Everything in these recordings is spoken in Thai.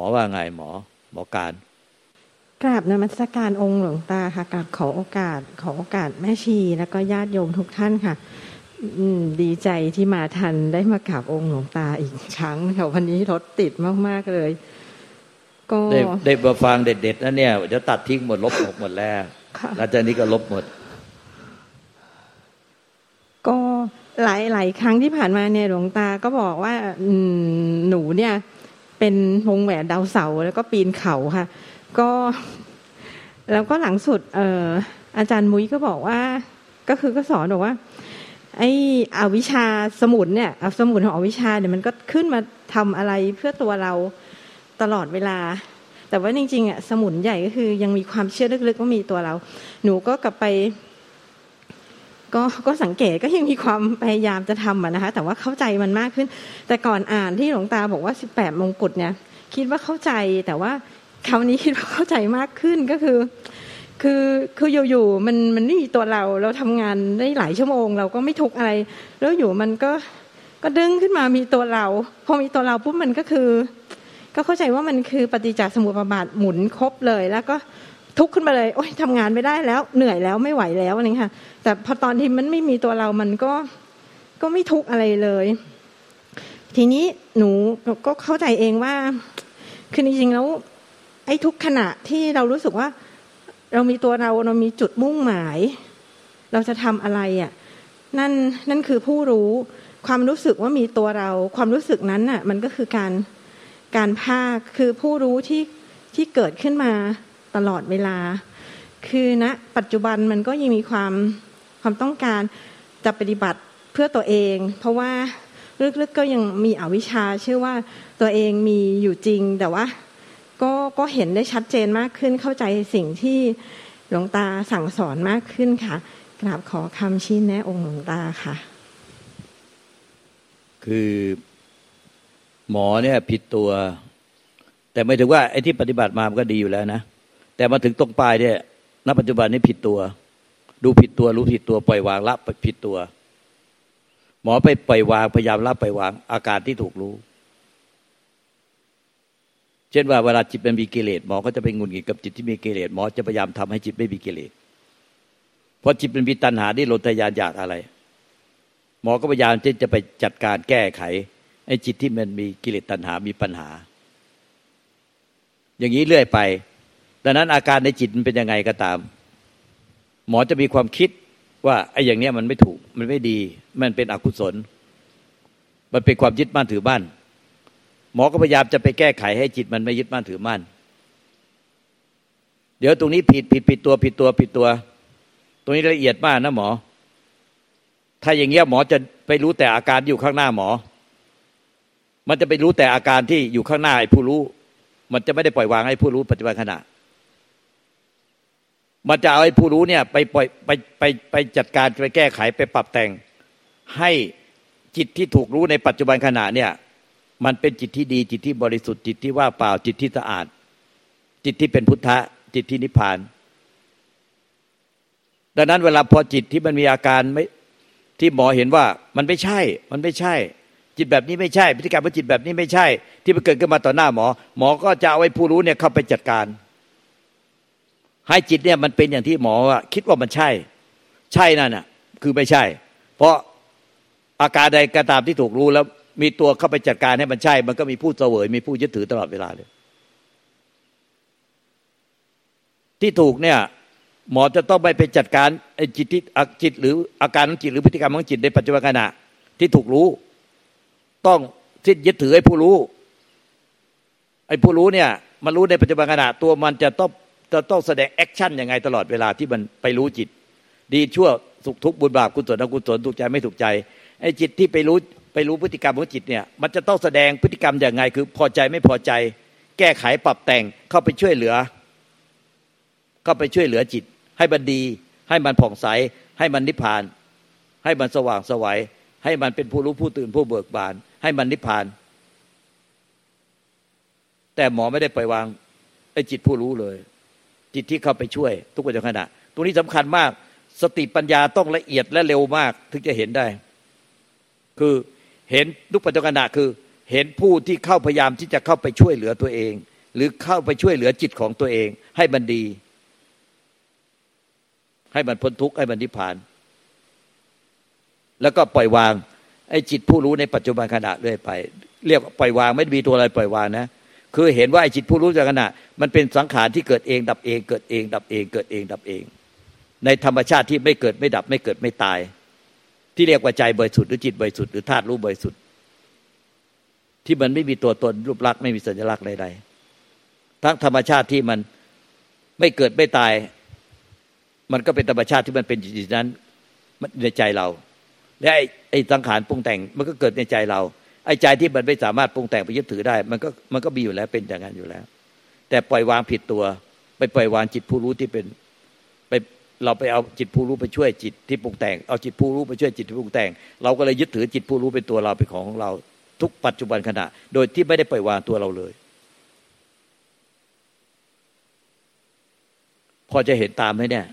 อ้าวหมอว่าไงหมอ หมอการกราบนมัสการองค์หลวงตาค่ะกราบขอโอกาส ขอโอกาสแม่ชี แล้วก็ญาติโยมทุกท่านค่ะดีใจที่มาทันได้มากราบองค์หลวงตาอีกครั้งค่ะวันนี้รถติดมาก ๆ เลย ก็ได้ได้มาฟังเด็ดๆนะเนี่ยจะตัดทิ้งหมดลบหมดหมดแล้วแล้วจากนี้ก็ลบหมด ก็หลายหลายครั้งที่ผ่านมาเนี่ยหลวงตาก็บอกว่าหนูเนี่ย เป็นวงแหวนดาวเสาแล้วก็ปีนเขาค่ะ ก็ แล้วก็หลังสุดเอออาจารย์มุ้ยก็บอกว่า ก็คือก็สอนบอกว่า ไอ้อวิชาสมุนเนี่ยอสมุนของอวิชาเนี่ยมันก็ขึ้นมาทำอะไรเพื่อตัวเราตลอดเวลา แต่ว่าจริงๆอะสมุนใหญ่ก็คือยังมีความเชื่อลึกๆว่ามีตัวเรา หนูก็กลับไป ก็ก็สังเกตก็ยังมีความพยายามจะทำนะคะ แต่ว่าเข้าใจมันมากขึ้น แต่ก่อนอ่านที่หลวงตาบอกว่าสิบแปดมงกุฎเนี่ยคิดว่าเข้าใจแต่ว่าคราวนี้คิดว่าเข้าใจมากขึ้นก็คือ คือคืออยู่ๆมันมันไม่มีตัวเราเราทำงานได้หลายชั่วโมง เราก็ไม่ทุกอะไร แล้วอยู่มันก็ก็ดึงขึ้นมามีตัวเรา พอมีตัวเราปุ๊บมันก็คือ ก็เข้าใจว่ามันคือปฏิจจสมุปบาทหมุนครบเลย แล้วก็ ทุกข์ขึ้นมาเลย โอ๊ยทำงานไม่ได้แล้ว เหนื่อยแล้วไม่ไหวแล้วนี่ค่ะ แต่พอตอนที่มันไม่มีตัวเรามันก็ก็ไม่ทุกข์อะไรเลย ทีนี้หนูก็เข้าใจเองว่า คือจริงๆแล้ว ไอ้ทุกขณะที่เรารู้สึกว่า เรามีตัวเราเรามีจุดมุ่งหมาย เราจะทำอะไรอะนั่นนั่นคือผู้รู้ความรู้สึกว่ามีตัวเรา ความรู้สึกนั้นน่ะ มันก็คือการการภาคคือผู้รู้ที่ที่เกิดขึ้นมา ตลอดเวลา คือณนะปัจจุบันมันก็ยังมีความความต้องการจะปฏิบัติเพื่อตัวเอง เพราะว่าลึกๆก็ยังมีอวิชชาเชื่อว่าตัวเองมีอยู่จริง แต่ว่าก็ก็เห็นได้ชัดเจนมากขึ้นเข้าใจสิ่งที่หลวงตาสั่งสอนมากขึ้นค่ะ กราบขอคำชี้แนะองค์หลวงตาค่ะ คือหมอเนี่ยผิดตัว แต่ไม่ถึงว่าไอ้ที่ปฏิบัติมามันก็ดีอยู่แล้วนะ แต่มาถึงตรงปลายเนี่ยณปัจจุบันนี้ผิดตัว ดูผิดตัว รู้ผิดตัวปล่อยวางละผิดตัว หมอไปปล่อยวางพยายามละปล่อยวาง อาการที่ถูกรู้ เช่นว่าเวลาจิตมันมีกิเลสหมอก็จะไปงุนงิดกับจิตที่มีกิเลสหมอจะพยายามทำให้จิตไม่มีกิเลสเพราะจิตมันมีตัณหาที่โลทยานอยากอะไร หมอก็พยายามที่จะไปจัดการแก้ไขไอ้จิตที่มันมีกิเลสตัณหามีปัญหา อย่างนี้เรื่อยไป ดังนั้นอาการในจิตมันเป็นยังไงก็ตาม หมอจะมีความคิดว่าไอ้อย่างเนี้ยมันไม่ถูกมันไม่ดี มันเป็นอกุศล มันเป็นความยึดมั่นถือบ้านหมอก็พยายามจะไปแก้ไขให้จิตมันไม่ยึดมั่นถือมั่น เดี๋ยวตรงนี้ผิดผิดผิดตัวผิดตัวผิดตัว ตรงนี้ละเอียดมากนะหมอ ถ้าอย่างเงี้ยหมอจะไปรู้แต่อาการอยู่ข้างหน้าหมอ มันจะไปรู้แต่อาการที่อยู่ข้างหน้าไอ้ผู้รู้ มันจะไม่ได้ปล่อยวางให้ผู้รู้ปัจจุบันขณะ มันจะเอาไอ้ผู้รู้เนี่ยไปปล่อยไปไปไปจัดการไปแก้ไขไปปรับแต่ง ให้จิตที่ถูกรู้ในปัจจุบันขณะเนี่ยมันเป็นจิตที่ดีจิตที่บริสุทธิ์จิตที่ว่าเปล่าจิตที่สะอาด จิตที่เป็นพุทธะจิตที่นิพพาน ดังนั้นเวลาพอจิตที่มันมีอาการไม่ที่หมอเห็นว่ามันไม่ใช่ มันไม่ใช่ จิตแบบนี้ไม่ใช่ พฤติกรรมของจิตแบบนี้ไม่ใช่ ที่มันเกิดขึ้นมาต่อหน้าหมอ หมอก็จะเอาไว้ผู้รู้เนี่ยเข้าไปจัดการ ให้จิตเนี่ยมันเป็นอย่างที่หมอว่าคิดว่ามันใช่ ใช่นั่นน่ะ คือไม่ใช่ เพราะอาการใดก็ตามที่ถูกรู้แล้ว มีตัวเข้าไปจัดการให้มันใช่ มันก็มีผู้เสวย มีผู้ยึดถือตลอดเวลาเลย ที่ถูกเนี่ย หมอจะต้องไปไปจัดการไอ้จิตที่จิต หรืออาการของจิตหรือพฤติกรรมของจิตในปัจจุบันขณะ ที่ถูกรู้ ต้องที่ยึดถือไอ้ผู้รู้ ไอ้ผู้รู้เนี่ย มันรู้ในปัจจุบันขณะตัวมันจะต้อง จะต้องแสดงแอคชั่นยังไงตลอดเวลาที่มันไปรู้จิต ดีชั่วสุขทุกข์บุญบาปกุศลอกุศลถูกใจไม่ถูกใจไอ้จิตที่ไปรู้ไปรู้พฤติกรรมของจิตเนี่ยมันจะต้องแสดงพฤติกรรมอย่างไง คือพอใจไม่พอใจ แก้ไขปรับแต่งเข้าไปช่วยเหลือ เข้าไปช่วยเหลือจิต ให้มันดี ให้มันผ่องใส ให้มันนิพพาน ให้มันสว่างสวัยให้มันเป็นผู้รู้ผู้ตื่นผู้เบิกบาน ให้มันนิพพาน แต่หมอไม่ได้ปล่อยวางไอ้จิตผู้รู้เลย จิตที่เข้าไปช่วย ทุกวันขณะตรงนี้สำคัญมาก สติปัญญาต้องละเอียดและเร็วมาก ถึงจะเห็นได้ คือเห็นทุกปัจจุบันคือ เห็นผู้ที่เข้าพยายามที่จะเข้าไปช่วยเหลือตัวเอง หรือเข้าไปช่วยเหลือจิตของตัวเอง ให้มันดี ให้มันพ้นทุกข์ให้มันนิพพาน แล้วก็ปล่อยวางไอ้จิตผู้รู้ในปัจจุบันขณะเรื่อยไป เรียกปล่อยวางไม่มีตัวอะไรปล่อยวางนะ คือเห็นว่าไอ้จิตผู้รู้จากขณะ มันเป็นสังขารที่เกิดเอง ดับเอง เกิดเอง ดับเอง เกิดเอง ดับเอง ในธรรมชาติที่ไม่เกิดไม่ดับไม่เกิดไม่ตาย ที่เรียกว่าใจบริสุทธิ์หรือจิตบริสุทธิ์หรือธาตุรู้บริสุทธิ์ ที่มันไม่มีตัวตนรูปลักษณ์ไม่มีสัญลักษณ์ใดๆทั้งธรรมชาติที่มันไม่เกิดไม่ตาย มันก็เป็นธรรมชาติที่มันเป็นจิตนั้นในใจเราและไอ้สังขารปรุงแต่งมันก็เกิดในใจเรา ไอ้ใจที่มันไม่สามารถปรุงแต่งไปยึดถือได้ มันก็มันก็มีอยู่แล้วเป็นอย่างนั้นอยู่แล้ว แต่ปล่อยวางผิดตัว ไปปล่อยวางจิตผู้รู้ที่เป็นไปเราไปเอาจิตผู้รู้ไปช่วยจิตที่ปรุงแต่ง เอาจิตผู้รู้ไปช่วยจิตที่ปรุงแต่ง เราก็เลยยึดถือจิตผู้รู้เป็นตัวเราเป็นของของเรา ทุกปัจจุบันขณะ โดยที่ไม่ได้ปล่อยวางตัวเราเลย พอจะเห็นตามไหมเนี่ย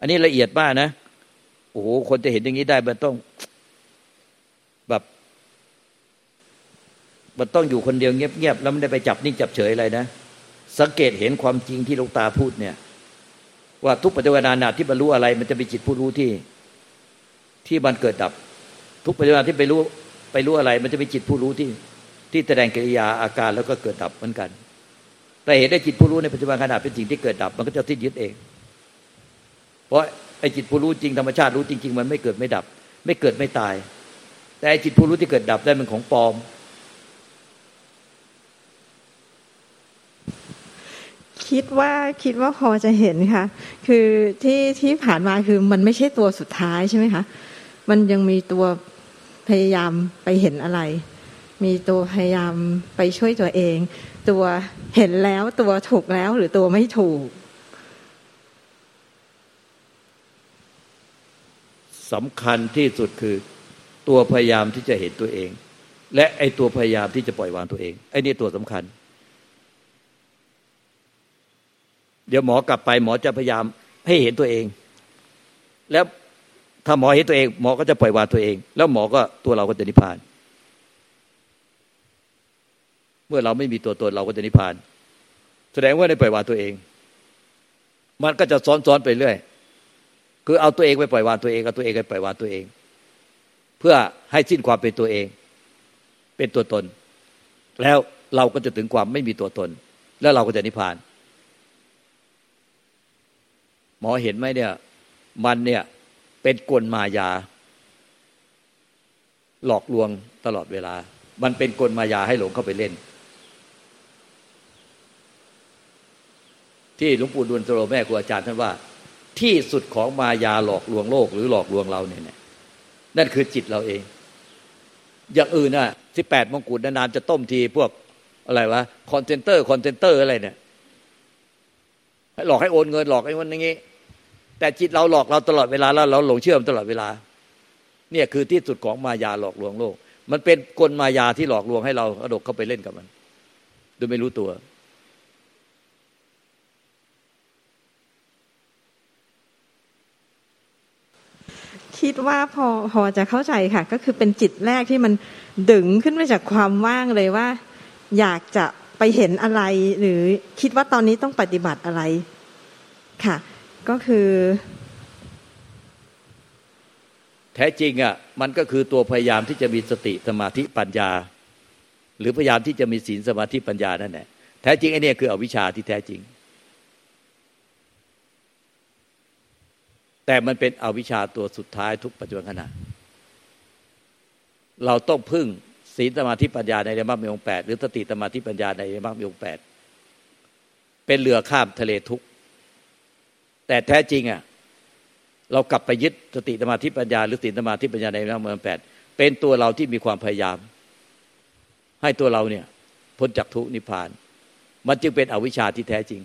อันนี้ละเอียดมากนะโอ้โหคนจะเห็นอย่างนี้ได้มันต้อง แบบมันต้องอยู่คนเดียวเงียบๆแล้วไม่ได้ไปจับนิ่งจับเฉยอะไรนะ สังเกตเห็นความจริงที่ลูกตาพูดเนี่ย ว่าทุกปัจจุบันนาที่บรรลุอะไร มันจะเป็นจิตผู้รู้ที่ ที่มันเกิดดับ ทุกปัจจุบันที่ไปรู้ไปรู้อะไร มันจะเป็นจิตผู้รู้ที่ ที่แสดงกิริยาอาการแล้วก็เกิดดับเหมือนกัน แต่เห็นได้จิตผู้รู้ในปัจจุบันขณะเป็นสิ่งที่เกิดดับ มันก็จะสิ้นยึดเอง เพราะไอ้จิตผู้รู้จริงธรรมชาติรู้จริง ๆ มันไม่เกิดไม่ดับ ไม่เกิดไม่ตาย แต่จิตผู้รู้ที่เกิดดับได้เป็นของปลอม คิดว่าคิดว่าพอจะเห็นค่ะ คือที่ที่ผ่านมาคือมันไม่ใช่ตัวสุดท้ายใช่ไหมคะมันยังมีตัวพยายามไปเห็นอะไร มีตัวพยายามไปช่วยตัวเอง ตัวเห็นแล้วตัวถูกแล้วหรือตัวไม่ถูกสำคัญที่สุดคือ ตัวพยายามที่จะเห็นตัวเอง และไอ้ตัวพยายามที่จะปล่อยวางตัวเองไอ้นี่ตัวสำคัญ เดี๋ยวหมอกลับไปหมอจะพยายามให้เห็นตัวเอง แล้วถ้าหมอเห็นตัวเอง หมอก็จะปล่อยวางตัวเอง แล้วหมอก็ตัวเราก็จะนิพพาน เมื่อเราไม่มีตัวตนเราก็จะนิพพาน แสดงว่าได้ปล่อยวางตัวเอง มันก็จะซ้อนๆไปเรื่อย คือเอาตัวเองไปปล่อยวางตัวเองเอาตัวเองไปปล่อยวางตัวเอง พื่อให้สิ้นความเป็นตัวเอง เป็นตัวตน แล้วเราก็จะถึงความไม่มีตัวตน แล้วเราก็จะนิพพาน หมอเห็นไหมเนี่ย มันเนี่ยเป็นกลมายา หลอกลวงตลอดเวลา มันเป็นกลมายาให้หลงเข้าไปเล่น ที่หลวงปู่ดูลโตโรแม่ครูอาจารย์ท่านว่า ที่สุดของมายาหลอกลวงโลก หรือหลอกลวงเราเนี่ย นั่นคือจิตเราเอง อย่างอื่นน่ะที่แปดมงกุฎนานๆจะต้มทีพวกอะไรวะ call center call center อะไรเนี่ยหลอกให้โอนเงินหลอกให้วันอย่างงี้แต่จิตเราหลอกเราตลอดเวลาแล้วเราหลงเชื่อตลอดเวลา เนี่ยคือที่สุดของมายาหลอกลวงโลก มันเป็นกลมายาที่หลอกลวงให้เรากระโดดเข้าไปเล่นกับมัน โดยไม่รู้ตัว คิดว่าพอพอจะเข้าใจค่ะ ก็คือเป็นจิตแรกที่มันดึงขึ้นมาจากความว่างเลยว่า อยากจะไปเห็นอะไร หรือคิดว่าตอนนี้ต้องปฏิบัติอะไรค่ะ ก็คือ แท้จริงอะ มันก็คือตัวพยายามที่จะมีสติสมาธิปัญญา หรือพยายามที่จะมีศีลสมาธิปัญญานั่นแหละแท้จริงไอ้นี่คืออวิชชาที่แท้จริง แต่มันเป็นอวิชชาตัวสุดท้ายทุกปัจจุบันขณะ เราต้องพึ่งศีลสมาธิปัญญาในเรมักมีองแปดหรือสติสมาธิปัญญาในเรมักมีองแปดเป็นเรือข้ามทะเลทุกแต่แท้จริงอะเรากลับไปยึดสติสมาธิปัญญา หรือศีลสมาธิปัญญาในเรมักมีองแปดเป็นตัวเราที่มีความพยายาม ให้ตัวเราเนี่ยพ้นจากทุกนิพพาน มันจึงเป็นอวิชชาที่แท้จริง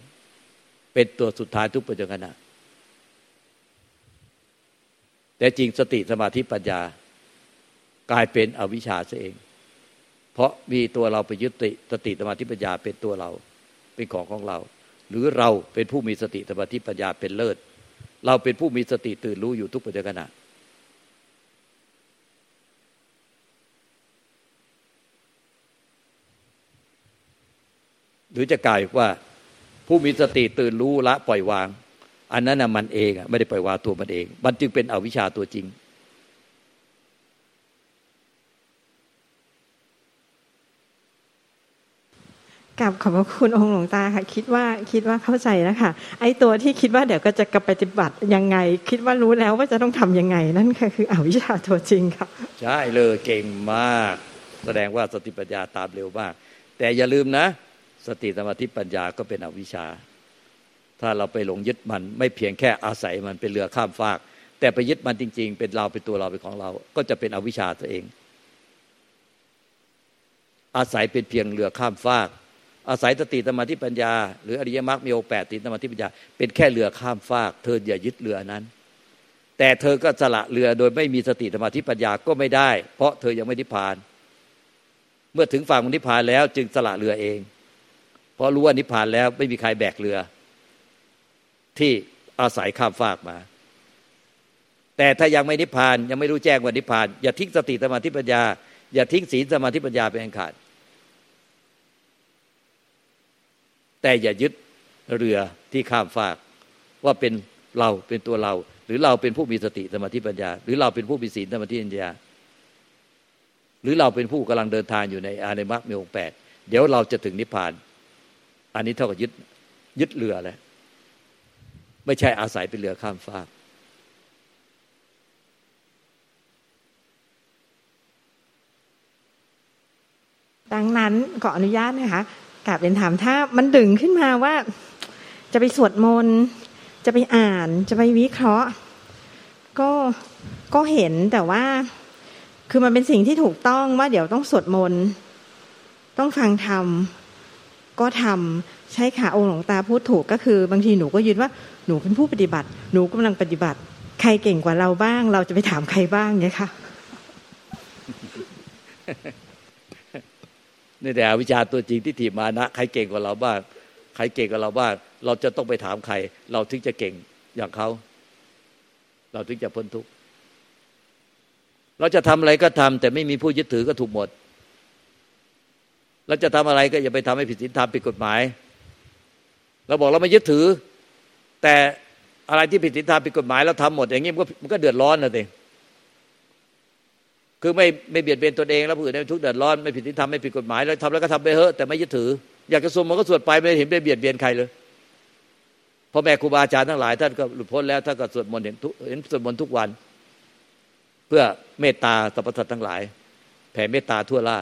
เป็นตัวสุดท้ายทุกปัจจุบันขณะ แต่จริงสติสมาธิปัญญากลายเป็นอวิชชาซะเอง เพราะมีตัวเราไปยึดติสติสมาธิปัญญาเป็นตัวเราเป็นของของเรา หรือเราเป็นผู้มีสติสมาธิปัญญาเป็นเลิศ เราเป็นผู้มีสติตื่นรู้อยู่ทุกปัจจุบันหรือจะกลายว่าผู้มีสติตื่นรู้ละปล่อยวาง อันนั้นนะมันเองไม่ได้ปล่อยวางตัวมันเอง มันจึงเป็นอวิชชาตัวจริง กับขอบพระคุณองค์หลวงตาค่ะ คิดว่าคิดว่าเข้าใจแล้วค่ะ ไอ้ตัวที่คิดว่าเดี๋ยวก็จะกปฏิบัติยังไง คิดว่ารู้แล้วว่าจะต้องทํำยังไง นั่นคืออวิชชาตัวจริงค่ะใช่เลยเก่งมาก แสดงว่าสติปัญญาตามเร็วมาก แต่อย่าลืมนะ สติสมาธิปัญญาก็เป็นอวิชชา ถ้าเราไปหลงยึดมัน ไม่เพียงแค่อาศัยมันเป็นเรือข้ามฟาก แต่ไปยึดมันจริง ๆ เป็นเราเป็นตัวเราเป็นของเรา ก็จะเป็นอวิชชาตัวเอง อาศัยเป็นเพียงเรือข้ามฟาก อาศัยสติสมาธิปัญญา หรืออริยมรรคมีองแปดติสมาธิปัญญา เป็นแค่เรือข้ามฟาก เธออย่ายึดเรือนั้น แต่เธอก็สละเรือโดยไม่มีสติสมาธิปัญญาก็ไม่ได้ เพราะเธอยังไม่นิพพาน เมื่อถึงฝั่งนิพพานแล้วจึงสละเรือเอง เพราะรู้ว่านิพพานแล้วไม่มีใครแบกเรือ ที่อาศัยข้ามฟากมา แต่ถ้ายังไม่นิพพานยังไม่รู้แจ้งว่านิพพาน อย่าทิ้งสติสมาธิปัญญา อย่าทิ้งศีลสมาธิปัญญาเป็นอันขาด แต่อย่ายึดเรือที่ข้ามฟาก ว่าเป็นเราเป็นตัวเรา หรือเราเป็นผู้มีสติสมาธิปัญญา หรือเราเป็นผู้มีศีลสมาธิปัญญา หรือเราเป็นผู้กำลังเดินทางอยู่ในอาในมรรคมีองค์แปดเดี๋ยวเราจะถึงนิพพาน อันนี้เท่ากับยึดยึดเรือแล้ว ไม่ใช่อาศัยเป็นเรือข้ามฟากดังนั้นขออนุญาตนะคะกลับเรียนถามถ้ามันดึงขึ้นมาว่า จะไปสวดมนต์จะไปอ่านจะไปวิเคราะห์ ก็ก็เห็นแต่ว่า คือมันเป็นสิ่งที่ถูกต้องว่าเดี๋ยวต้องสวดมนต์ต้องฟังธรรมก็ทำ ใช่ค่ะองค์หลวงตาพูดถูกก็คือบางทีหนูก็ยืนว่าหนูเป็นผู้ปฏิบัติ หนูกำลังปฏิบัติ ใครเก่งกว่าเราบ้าง เราจะไปถามใครบ้างเนี่ยค่ะนี่แต่วิชาตัวจริงที่ถีมานะ ใครเก่งกว่าเราบ้าง ใครเก่งกว่าเราบ้าง เราจะต้องไปถามใคร เราถึงจะเก่งอย่างเขา เราถึงจะพ้นทุกข์เราจะทำอะไรก็ทำแต่ไม่มีผู้ยึดถือก็ถูกหมดเราจะทำอะไรก็อย่าไปทำให้ผิดศีลธรรมผิดกฎหมาย เราบอกเราไม่ยึดถือ แต่อะไรที่ผิดศีลธรรมผิดกฎหมายเราทำหมด อย่างนี้มันก็มันก็เดือดร้อนนะเองคือไม่ไม่เบียดเบียนตนเองแล้วผู้อื่นไม่ทุกเดือดร้อนไม่ผิดที่ทำไม่ผิดกฎหมายแล้วทำแล้วก็ทำไปเถอะแต่ไม่ยึดถือ อยากจะสวดมันก็สวดไปไม่เห็นไปเบียดเบียนใครเลยพ่อแม่ครูบาอาจารย์ทั้งหลายท่านก็หลุดพ้นแล้วท่านก็สวดมนต์เห็นทุกเห็นสวดมนต์ทุกวัน เพื่อเมตตาสรรพสัตว์ทั้งหลาย แผ่เมตตาทั่วล่า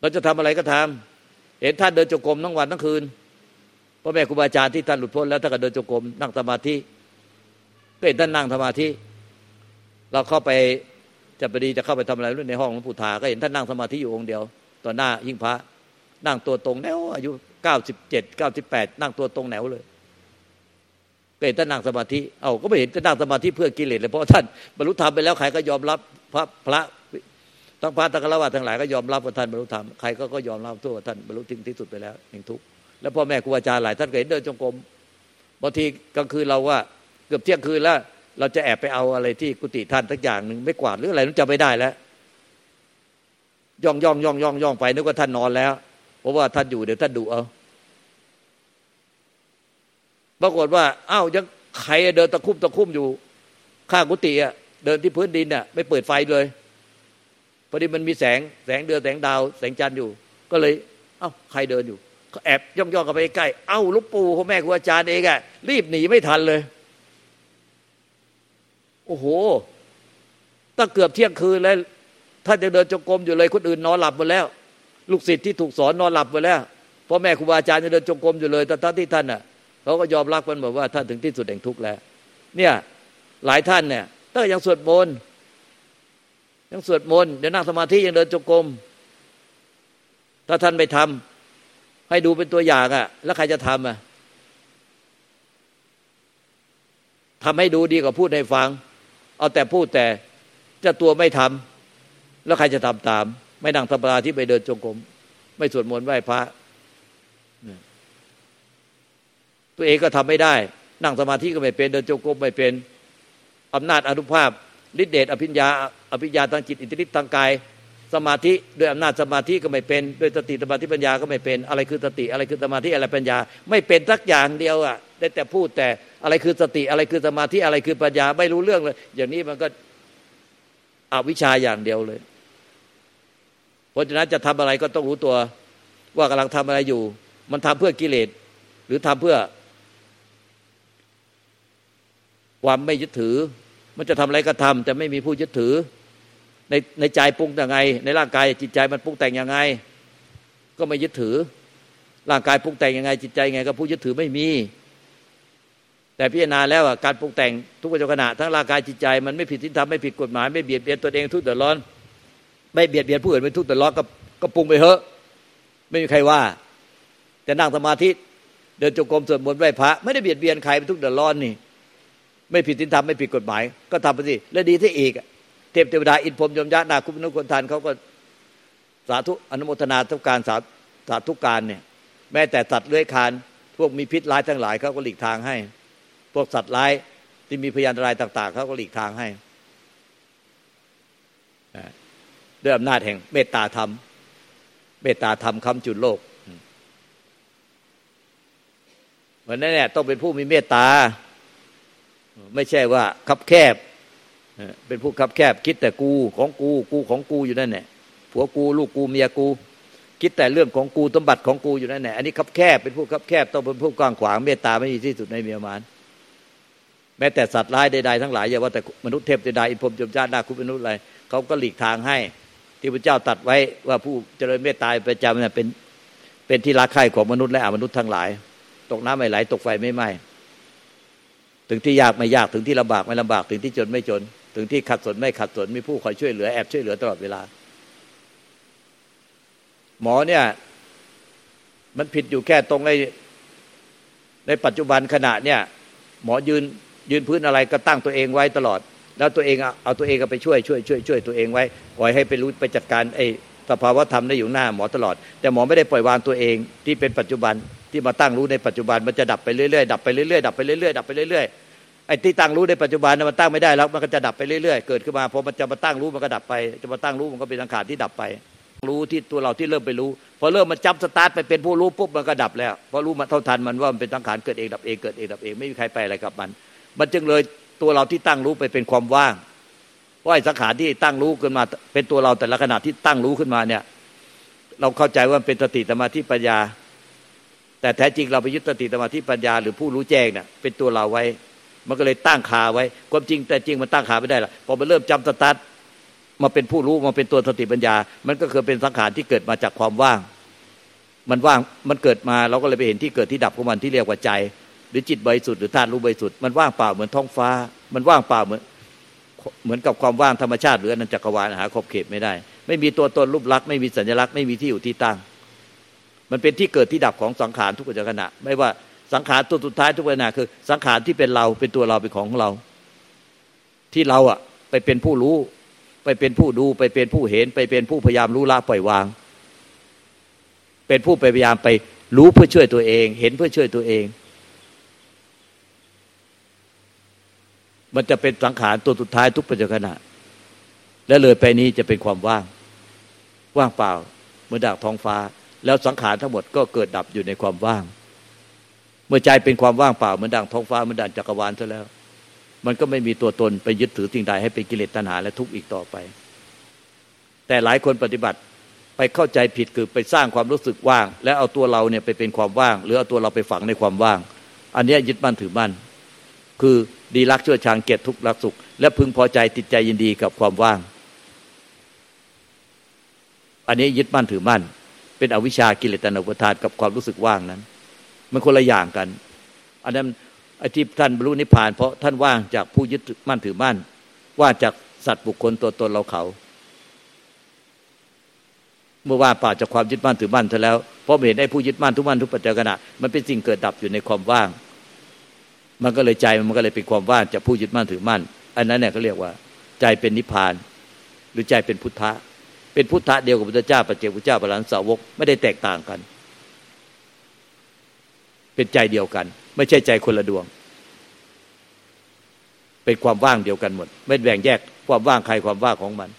เราจะทำอะไรก็ทำเห็นท่านเดินจงกรมทั้งวันทั้งคืนพ่อแม่ครูบาอาจารย์ที่ท่านหลุดพ้นแล้วท่านก็เดินจงกรมนั่งสมาธิก็เห็นท่านนั่งสมาธิเราเข้าไปจะไปดีจะเข้าไปทำอะไรรุ่นในห้องหลวงปู่ทาก็เห็นท่านนั่งสมาธิอยู่องค์เดียวต่อหน้ายิ่งพระ นั่งตัวตรงแนวอายุเก้าสิบเจ็ดเก้าสิบแปดนั่งตัวตรงแนวเลยก็เห็นท่านนั่งสมาธิ เอาก็ไม่เห็นจะนั่งสมาธิเพื่อกิเลสเลยเพราะท่านบรรลุธรรมไปแล้วใครก็ยอมรับพระพระ ทั้งพระทั้งฆราวาสทั้งหลายก็ยอมรับว่าท่านบรรลุธรรมใครก็ก็ยอมรับทั่วว่าท่านบรรลุถึงที่สุดไปแล้วหนึ่งทุกแล้วพ่อแม่ครูอาจารย์หลายท่านก็เห็นเดินจงกรมบางทีกลางคืนเราว่าเกือบเที่ยงคืนแล้ว เราจะแอบไปเอาอะไรที่กุฏิท่านทักอย่างหนึ่งไม่กวาดหรืออะไรนั้นจะไม่ได้แล้วย่องย่องย่องย่องย่องไปนึกว่าท่านนอนแล้ว เพราะว่าท่านอยู่เดี๋ยวท่านดุเอาปรากฏว่าอ้าวยังใครเดินตะคุ่มตะคุ่มอยู่ ข้างกุฏิอะเดินที่พื้นดินอะไม่เปิดไฟเลย พอดีมันมีแสงแสงเดือนแสงดาว แสงจันทร์อยู่ ก็เลย เอ้าใครเดินอยู่แอบย่องย่องกันไปใกล้เอ้าลูกปู่พ่อแม่ครูอาจารย์เองอะรีบหนีไม่ทันเลย โอ้โหตั้งเกือบเที่ยงคืนแล้วท่านจะเดินจงกรมอยู่เลยคนอื่นนอนหลับหมดแล้ว ลูกศิษย์ที่ถูกสอนนอนหลับหมดแล้วพ่อแม่ครูอาจารย์จะเดินจงกรมอยู่เลยแต่ท่านที่ท่านอะเขาก็ยอมรับกันบอกว่าท่านถึงที่สุดแห่งทุกข์แล้ว เนี่ย หลายท่านเนี่ยตั้งยังสวดมนต์ ยังสวดมนต์เดี๋ยวนั่งสมาธิยังเดินจงกรมถ้าท่านไม่ทำให้ดูเป็นตัวอย่างอะ่ะ แล้วใครจะทำอะทำให้ดูดีกว่าพูดให้ฟัง เอาแต่พูดแต่จ้าตัวไม่ทำแล้วใครจะทำตาม ไม่นั่งธรรมาที่ไปเดินจงกรมไม่สวดมนต์ไหว้พระตัวเองก็ทำไม่ได้ นั่งสมาธิก็ไม่เป็น เดินจงกรมไม่เป็นอำนาจอนุภาพ ฤทธิเดชอภิญญาอภิญญาทางจิตอิทธิฤทธิ์ทางกาย สมาธิด้วยอำนาจสมาธิก็ไม่เป็น ด้วยสติสมาธิปัญญาก็ไม่เป็น อะไรคือสติอะไรคือสมาธิอะไรปัญญา ไม่เป็นสักอย่างเดียวอะได้แต่พูดแต่อะไรคือสติอะไรคือสมาธิอะไรคือปัญญาไม่รู้เรื่องเลย อย่างนี้มันก็อวิชาอย่างเดียวเลย เพราะฉะนั้นจะทำอะไรก็ต้องรู้ตัว ว่ากำลังทำอะไรอยู่ มันทำเพื่อกิเลสหรือทำเพื่อ ความไม่ยึดถือ มันจะทำอะไรก็ทำแต่ไม่มีผู้ยึดถือ ในในใจปรุงยังไง ในร่างกายจิตใจมันปรุงแต่งยังไง ก็ไม่ยึดถือ ร่างกายปรุงแต่งยังไง จิตใจยังไง ก็ผู้ยึดถือไม่มี แต่พิจารณาแล้วการปรุงแต่งทุกขณะทั้งร่างกายจิตใจมันไม่ผิดศีลธรรมไม่ผิดกฎหมายไม่เบียดเบียนตัวเองทุกข์เดือดร้อน ไม่เบียดเบียนผู้อื่นเป็นทุกข์เดือดร้อนก็ก็ปรุงไปเถอะ ไม่มีใครว่าจะนั่งสมาธิเดินจงกรมสวดมนต์ไหว้พระไม่ได้เบียดเบียนใครเป็นทุกข์เดือดร้อนนี่ ไม่ผิดศีลธรรมไม่ผิดกฎหมาย ก็ทำไปสิและดีที่อีกเทพเทวดาอินพรมยมยะนาคุณนุคนทานเขาก็สาธุอนุโมทนาทุกการสาสาธุการเนี่ย แม้แต่สัตว์เลื้อยคานพวกมีพิษร้ายทั้งหลายเขาก็หลีกทางให้ พวกสัตว์ร้ายที่มีพยานรายต่าง ๆเขาก็หลีกทางให้ด้วยอำนาจแห่งเมตตาธรรม เมตตาธรรมคำจุดโลกวันนั้นเนี่ยต้องเป็นผู้มีเมตตา ไม่ใช่ว่าคับแคบเป็นผู้คับแคบ คิดแต่กูของกูกูของกูอยู่นั่นแหละผัวกูลูกกูเมียกู คิดแต่เรื่องของกูสมบัติของกูอยู่นั่นแหละอันนี้คับแคบเป็นผู้คับแคบต้องเป็นผู้กว้างขวางเมตตาไม่มีที่สุดในเมียมานแม้แต่สัตว์ร้ายใดๆทั้งหลายอย่าว่าแต่มนุษย์เทพใดๆอินพรมจมจ้าหน้าคุณมนุษย์อะไรเขาก็หลีกทางให้ ที่พระเจ้าตัดไว้ว่าผู้เจริญเมตตาประจำเนี่ยเป็นเป็นที่รักใคร่ของมนุษย์และอมนุษย์ทั้งหลาย ตกน้ำไม่ไหลตกไฟไม่ไหม้ ถึงที่ยากไม่ยากถึงที่ลำบากไม่ลำบากถึงที่จนไม่จน ถึงที่ขัดสนไม่ขัดสนมีผู้คอยช่วยเหลือแอบช่วยเหลือตลอดเวลา หมอเนี่ย มันผิดอยู่แค่ตรงในในปัจจุบันขณะเนี่ย หมอยืนยืนพื้นอะไรก็ตั้งตัวเองไว้ตลอด แล้วตัวเองเอาตัวเองก็ไปช่วยช่วยช่วยช่วยตัวเองไว้ปล่อยให้ไปรู้ไปจัดการไอ้สภาวะธรรมได้อยู่หน้าหมอตลอด แต่หมอไม่ได้ปล่อยวางตัวเองที่เป็นปัจจุบัน ที่มาตั้งรู้ในปัจจุบันมันจะดับไปเรื่อยๆดับไปเรื่อยๆดับไปเรื่อยๆดับไปเรื่อยๆไอ้ที่ตั้งรู้ในปัจจุบันมันตั้งไม่ได้แล้วมันก็จะดับไปเรื่อยๆเกิดขึ้นมาพอมันจะมาตั้งรู้มันก็ดับไป จะมาตั้งรู้มันก็เป็นสังขารที่ดับไป รู้ที่ตัวเราที่เริ่มไปรู้พอเริ่มมัน jump start ไปเป็นผู้รู้ปุ๊บมันก็ดับแล้วพอรู้มันเท่าทันมันว่ามันเป็นสังขารเกิดเองดับเองเกิดเองดับเองไม่มีใครไปอะไรกับมัน มันจึงเลยตัวเราที่ตั้งรู้ไปเป็นความว่างเพราะไอ้สังขารที่ตั้งรู้ขึ้นมาเป็นตัวเราแต่ละขณะที่ตั้งรู้ขึ้นมาเนี่ย เราเข้าใจว่าเป็นสติสมาธิปัญญา แต่แท้จริงเราไปยึดสติสมาธิปัญญาหรือผู้รู้แจ้งเนี่ยเป็นตัวเราไว้ มันก็เลยตั้งขาไว้ ความจริงแต่จริงมันตั้งขาไม่ได้ละพอมันเริ่ม jump startมาเป็นผู้รู้มาเป็นตัวสติปัญญา มันก็คือเป็นสังขารที่เกิดมาจากความว่าง มันว่างมันเกิดมาเราก็เลยไปเห็นที่เกิดที่ดับของมันที่เรียกว่าใจ หรือจิตบริสุทธิ์หรือธาตุรู้บริสุทธิ์มันว่างเปล่าเหมือนท้องฟ้า มันว่างเปล่าเหมือนเหมือนกับความว่างธรรมชาติหรืออนันตจักรวาลหาขอบเขตไม่ได้ ไม่มีตัวตนรูปลักษณ์ไม่มีสัญลักษณ์ไม่มีที่อยู่ที่ตั้ง มันเป็นที่เกิดที่ดับของสังขารทุกขณะ ไม่ว่าสังขารตัวสุดท้ายทุกเวลาคือ สังขารที่เป็นเราเป็นตัวเราเป็นของเรา ที่เราอะไปเป็นผู้รู้ ไปเป็นผู้ดูไปเป็นผู้เห็น ไปเป็นผู้พยายามรู้ละปล่อยวาง เป็นผู้พยายามไปรู้เพื่อช่วยตัวเอง เห็นเพื่อช่วยตัวเอง มันจะเป็นสังขารตัวสุดท้ายทุกปัจจุบันและเลยไปนี้จะเป็นความว่าง ว่างเปล่าเหมือนดากท้องฟ้า แล้วสังขารทั้งหมดก็เกิดดับอยู่ในความว่าง เมื่อใจเป็นความว่างเปล่าเหมือนดังท้องฟ้าเหมือนดังจักรวาลซะแล้ว มันก็ไม่มีตัวตนไปยึดถือสิ่งใดให้เป็นกิเลสตัณหาและทุกข์อีกต่อไป แต่หลายคนปฏิบัติไปเข้าใจผิดคือไปสร้างความรู้สึกว่าง แล้วเอาตัวเราเนี่ยไปเป็นความว่าง หรือเอาตัวเราไปฝังในความว่าง อันนี้ยึดมั่นถือมั่นคือดีรักชั่วชางเกียรติทุกข์รักสุข และพึงพอใจติดใจยินดีกับความว่าง อันนี้ยึดมั่นถือมั่น เป็นอวิชากิเลสตนอุปทานกับความรู้สึกว่างนั้น มันคนละอย่างกัน อันนั้นไอ้ที่ท่านบรรลุนิพพาน เพราะท่านว่างจากผู้ยึดมั่นถือมั่น ว่าจากสัตว์บุคคลตัวตนเราเขา เมื่อว่าป่าจากความยึดมั่นถือมั่นเธอแล้วเพราะเห็นได้ผู้ยึดมั่นทุกมั่นทุกปัจจัยขณะมันเป็นสิ่งเกิดดับอยู่ในความว่าง มันก็เลยใจมันก็เลยเป็นความว่างจากผู้ยึดมั่นถือมั่น อันนั้นเนี่ยเขาเรียกว่า ใจเป็นนิพพาน หรือใจเป็นพุทธะ เป็นพุทธะเดียวกับพระเจ้าปัจเจกพระเจ้าปรานสาวกไม่ได้แตกต่างกัน เป็นใจเดียวกัน ไม่ใช่ใจคนละดวงเป็นเป็นความว่างเดียวกันหมด ไม่แบ่งแยกความว่างใครความว่างของมัน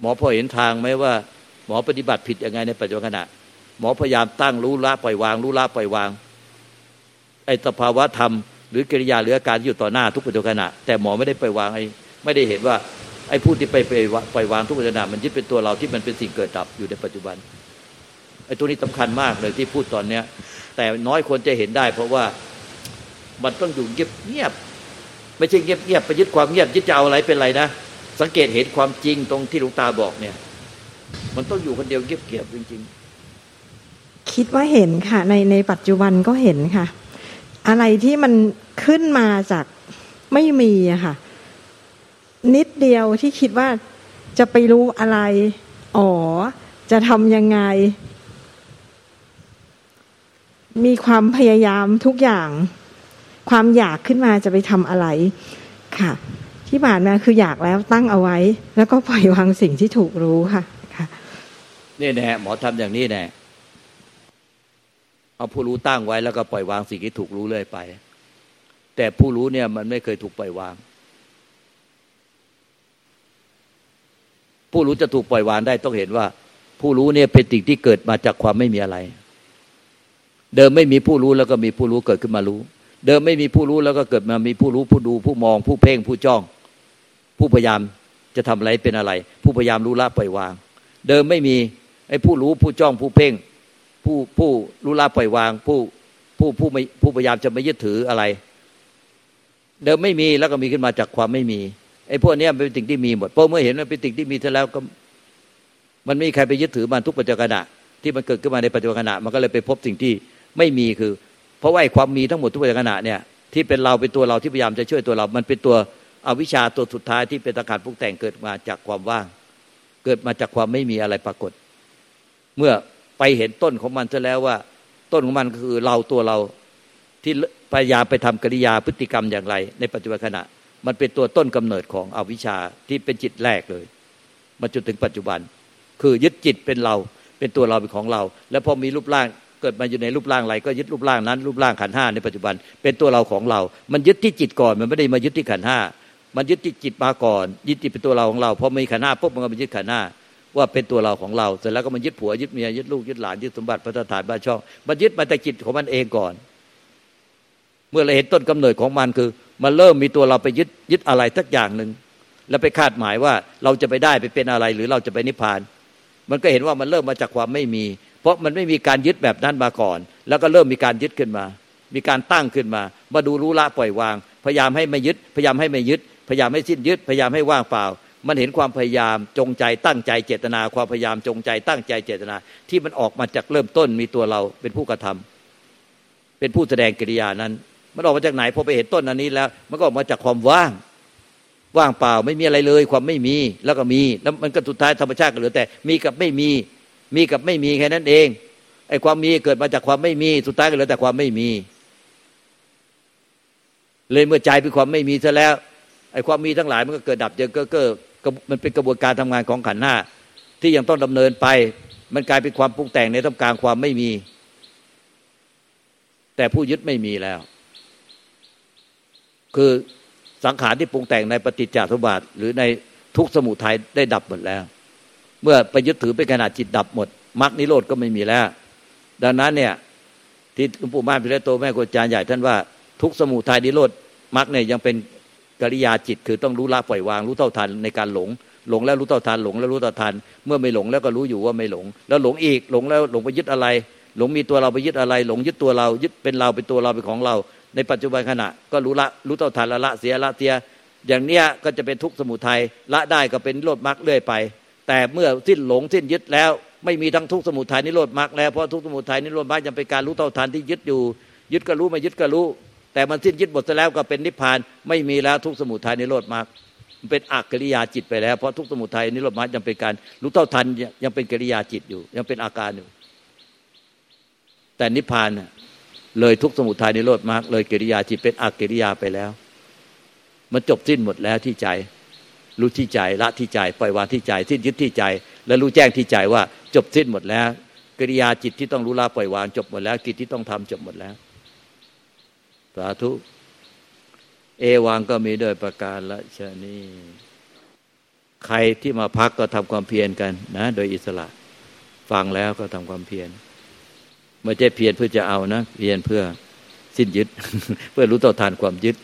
หมอพอเห็นทางไหมว่า หมอปฏิบัติผิดยังไงในปัจจุบันขณะหมอพยายามตั้งรู้ละปล่อยวาง รู้ละปล่อยวางไอ้สภาวะธรรม หรือกิริยาหรืออาการที่อยู่ต่อหน้าทุกปัจจุบันะแต่หมอไม่ได้ไปวางไอ้ไม่ได้เห็นว่าไอ้ผู้ที่ไปไปปวางทุกปัจจุบันมันยึดเป็นตัวเราที่มันเป็นสิ่งเกิดดับอยู่ในปัจจุบันไอ้ตัวนี้สำคัญมากเลยที่พูดตอนเนี้ย แต่น้อยคนจะเห็นได้ เพราะว่ามันต้องอยู่เงียบเงียบไม่ใช่เงียบเงียบไปยึดความเงียบยึดจะเอาอะไรเป็นไรนะสังเกตเห็นความจริงตรงที่หลวงตาบอกเนี่ย มันต้องอยู่คนเดียวเงียบเงียบจริง ๆ คิดว่าเห็นค่ะ ในในปัจจุบันก็เห็นค่ะ อะไรที่มันขึ้นมาจากไม่มีอะค่ะ นิดเดียวที่คิดว่าจะไปรู้อะไร อ๋อ จะทำยังไง มีความพยายามทุกอย่าง ความอยากขึ้นมาจะไปทำอะไร ค่ะ ที่ผ่านมาคืออยากแล้วตั้งเอาไว้ แล้วก็ปล่อยวางสิ่งที่ถูกรู้ค่ะ ค่ะ นี่แน่หมอทำอย่างนี้แน่ เอาผู้รู้ตั้งไว้แล้วก็ปล่อยวางสิ่งที่ถูกรู้เลยไป แต่ผู้รู้เนี่ยมันไม่เคยถูกปล่อยวาง ผู้รู้จะถูกปล่อยวางได้ต้องเห็นว่า ผู้รู้เนี่ยเป็นสิ่งที่เกิดมาจากความไม่มีอะไร เดิมไม่มีผู้รู้แล้วก็มีผู้รู้เกิดขึ้นมารู้ เดิมไม่มีผู้รู้แล้วก็เกิดมามีผู้รู้ผู้ดูผู้มอง ผู้เพ่งผู้จ้อง ผู้พยายามจะทำอะไรเป็นอะไร ผู้พยายามรู้ละปล่อยวาง เดิมไม่มีไอ้ผู้รู้ผู้จ้องผู้เพ่ง ผู้ผู้รู้ละปล่อยวาง ผู้ผู้ผู้ไม่ผู้พยายามจะไม่ยึดถืออะไร เดิมไม่มีแล้วก็มีขึ้นมาจากความไม่มีไอ้พวกนี้เป็นสิ่งที่มีหมดพอเมื่อเห็นมันเป็นสิ่งที่มีเท่าแล้วก็ มันไม่มีใครไปยึดถือมันทุกปัจจุบันที่มันเกิดขึ้นมาในปัจจุบันขณะมันก็เลยไปพบสิ่งที่ไม่มีคือ เพราะว่าความมีทั้งหมดทุกขณะเนี่ยที่เป็นเราเป็นตัวเราที่พยายามจะช่วยตัวเรา มันเป็นตัวอวิชชาตัวสุดท้ายที่เป็นตะการพุกแต่งเกิดมาจากความว่าง เกิดมาจากความไม่มีอะไรปรากฏ เมื่อ ไปเห็นต้นของมันซะแล้วว่า ต้นของมันคือเราตัวเราที่พยายามไปทำกิริยาพฤติกรรมอย่างไร ในปัจจุบันขณะ มันเป็นตัวต้นกำเนิดของอวิชชาที่เป็นจิตแรกเลยมาจนถึงปัจจุบัน คือยึดจิตเป็นเราเป็นตัวเราเป็นของเรา แล้วพอมีรูปร่างเกิดมาอยู่ในรูปร่างอะไรก็ยึดรูปร่างนั้น รูปร่างขันห้าในปัจจุบัน เป็นตัวเราของเรา มันยึดที่จิตก่อน มันไม่ได้มายึดที่ขันห้ามันยึดที่จิตมาก่อน ยึดจิตเป็นตัวเราของเราพอมีขันห้าปุ๊บมันก็มายึดขันห้า ว่าเป็นตัวเราของเรา เสร็จแล้วก็มันยึดผัวยึดเมียยึดลูกยึดหลานยึดสมบัติพระฐานบ้านช่องมันยึดมาแต่จิตของมันเองก่อน เมื่อเราเห็นต้นกำเนิดของมันคือ มันเริ่มมีตัวเราไปยึดยึดอะไรสักอย่างหนึ่งแล้วไปคาดหมายว่าเราจะไปได้ไปเป็นอะไรหรือเราจะไปนิพพาน มันก็เห็นว่ามันเริ่มมาจากความไม่มี เพราะมันไม่มีการยึดแบบนั้นมาก่อน แล้วก็เริ่มมีการยึดขึ้นมา มีการตั้งขึ้นมา มาดูรู้ละปล่อยวาง พยายามให้ไม่ยึด พยายามให้ไม่ยึด พยายามให้สิ้นยึด พยายามให้ว่างเปล่า มันเห็นความพยายามจงใจตั้งใจเจตนา ความพยายามจงใจตั้งใจเจตนา ที่มันออกมาจากเริ่มต้นมีตัวเราเป็นผู้กระทำเป็นผู้แสดงกิริยานั้น มันออกมาจากไหนพอไปเห็นต้นอันนี้แล้ว มันก็ออกมาจากความว่าง ว่างเปล่าไม่มีอะไรเลย ความไม่มีแล้วก็มีแล้วมันก็สุดท้ายธรรมชาติก็เหลือแต่ มีกับไม่มี มีกับไม่มีแค่นั้นเองไอ้ความมีเกิดมาจากความไม่มี สุดท้ายก็เหลือแต่ความไม่มี เลยเมื่อใจเป็นความไม่มีซะแล้วไอ้ความมีทั้งหลายมันก็เกิดดับเยอะก็ก็ มันเป็นกระบวนการทำงานของขันห้าที่ยังต้องดำเนินไป มันกลายเป็นความปรุงแต่งในท่ามกลางความไม่มี แต่ผู้ยึดไม่มีแล้ว คือสังขารที่ปรุงแต่งในปฏิจจสมบัติหรือในทุกสมุทัยได้ดับหมดแล้ว เมื่อไปยึดถือเป็นขนาดจิตดับหมดมรรคนิโรธก็ไม่มีแล้ว ดังนั้นเนี่ย ที่หลวงปู่ม่านพิเรโตแม่ครูอาจารย์ใหญ่ท่านว่าทุกสมุทัยนิโรธมรรคเนี่ยยังเป็น กิริยาจิตคือต้องรู้ละปล่อยวางรู้เท่าทันในการหลง หลงแล้วรู้เท่าทันหลงแล้วรู้เท่าทัน เมื่อไม่หลงแล้วก็รู้อยู่ว่าไม่หลง แล้วหลงอีกหลงแล้วหลงไปยึดอะไร หลงมีตัวเราไปยึดอะไร หลงยึดตัวเรายึดเป็นเราเป็นตัวเราเป็นของเรา ในปัจจุบันขณะ ก็รู้ละรู้เท่าทันละละเสียละเสียอย่างเนี้ยก็จะเป็นทุกข์สมุทัยละได้ก็เป็นโลดมรรคเรื่อยไป แต่เมื่อสิ้นหลงสิ้นยึดแล้ว ไม่มีทั้งทุกข์สมุทัยนิโรธมรรคแล้วเพราะทุกข์สมุทัยนิโรธมรรคยังเป็นการรู้เท่าทันที่ยึดอยู่ ยึดก็รู้ไม่ยึดก็รู้ แต่มันสิ้นยึดหมดแล้วก็เป็นนิพพานไม่มีแล้วทุกสมุทัยนิโรธมรรคเป็นอักกิริยาจิตไปแล้ว เพราะทุกสมุทัยนิโรธมรรคยังเป็นการรู้เท่าทันยังเป็นกิริยาจิตอยู่ ยังเป็นอาการอยู่ แต่นิพพานเลยทุกสมุทัยนิโรธมรรคเลยกิริยาจิตเป็นอักกิริยาไปแล้ว มันจบสิ้นหมดแล้วที่ใจ รู้ที่ใจละที่ใจปล่อยวางที่ใจสิ้นยึดที่ใจ และรู้แจ้งที่ใจว่าจบสิ้นหมดแล้ว กิริยาจิตที่ต้องรู้ละปล่อยวางจบหมดแล้ว กิจที่ต้องทำจบหมดแล้ว สาธุ เอวังก็มีด้วยประการละชนีใครที่มาพักก็ทำความเพียรกันนะ โดยอิสระ ฟังแล้วก็ทำความเพียรไม่ใช่เพียรเพื่อจะเอานะ เพียรเพื่อสิ้นยึด เพื่อรู้ต่อทานความยึด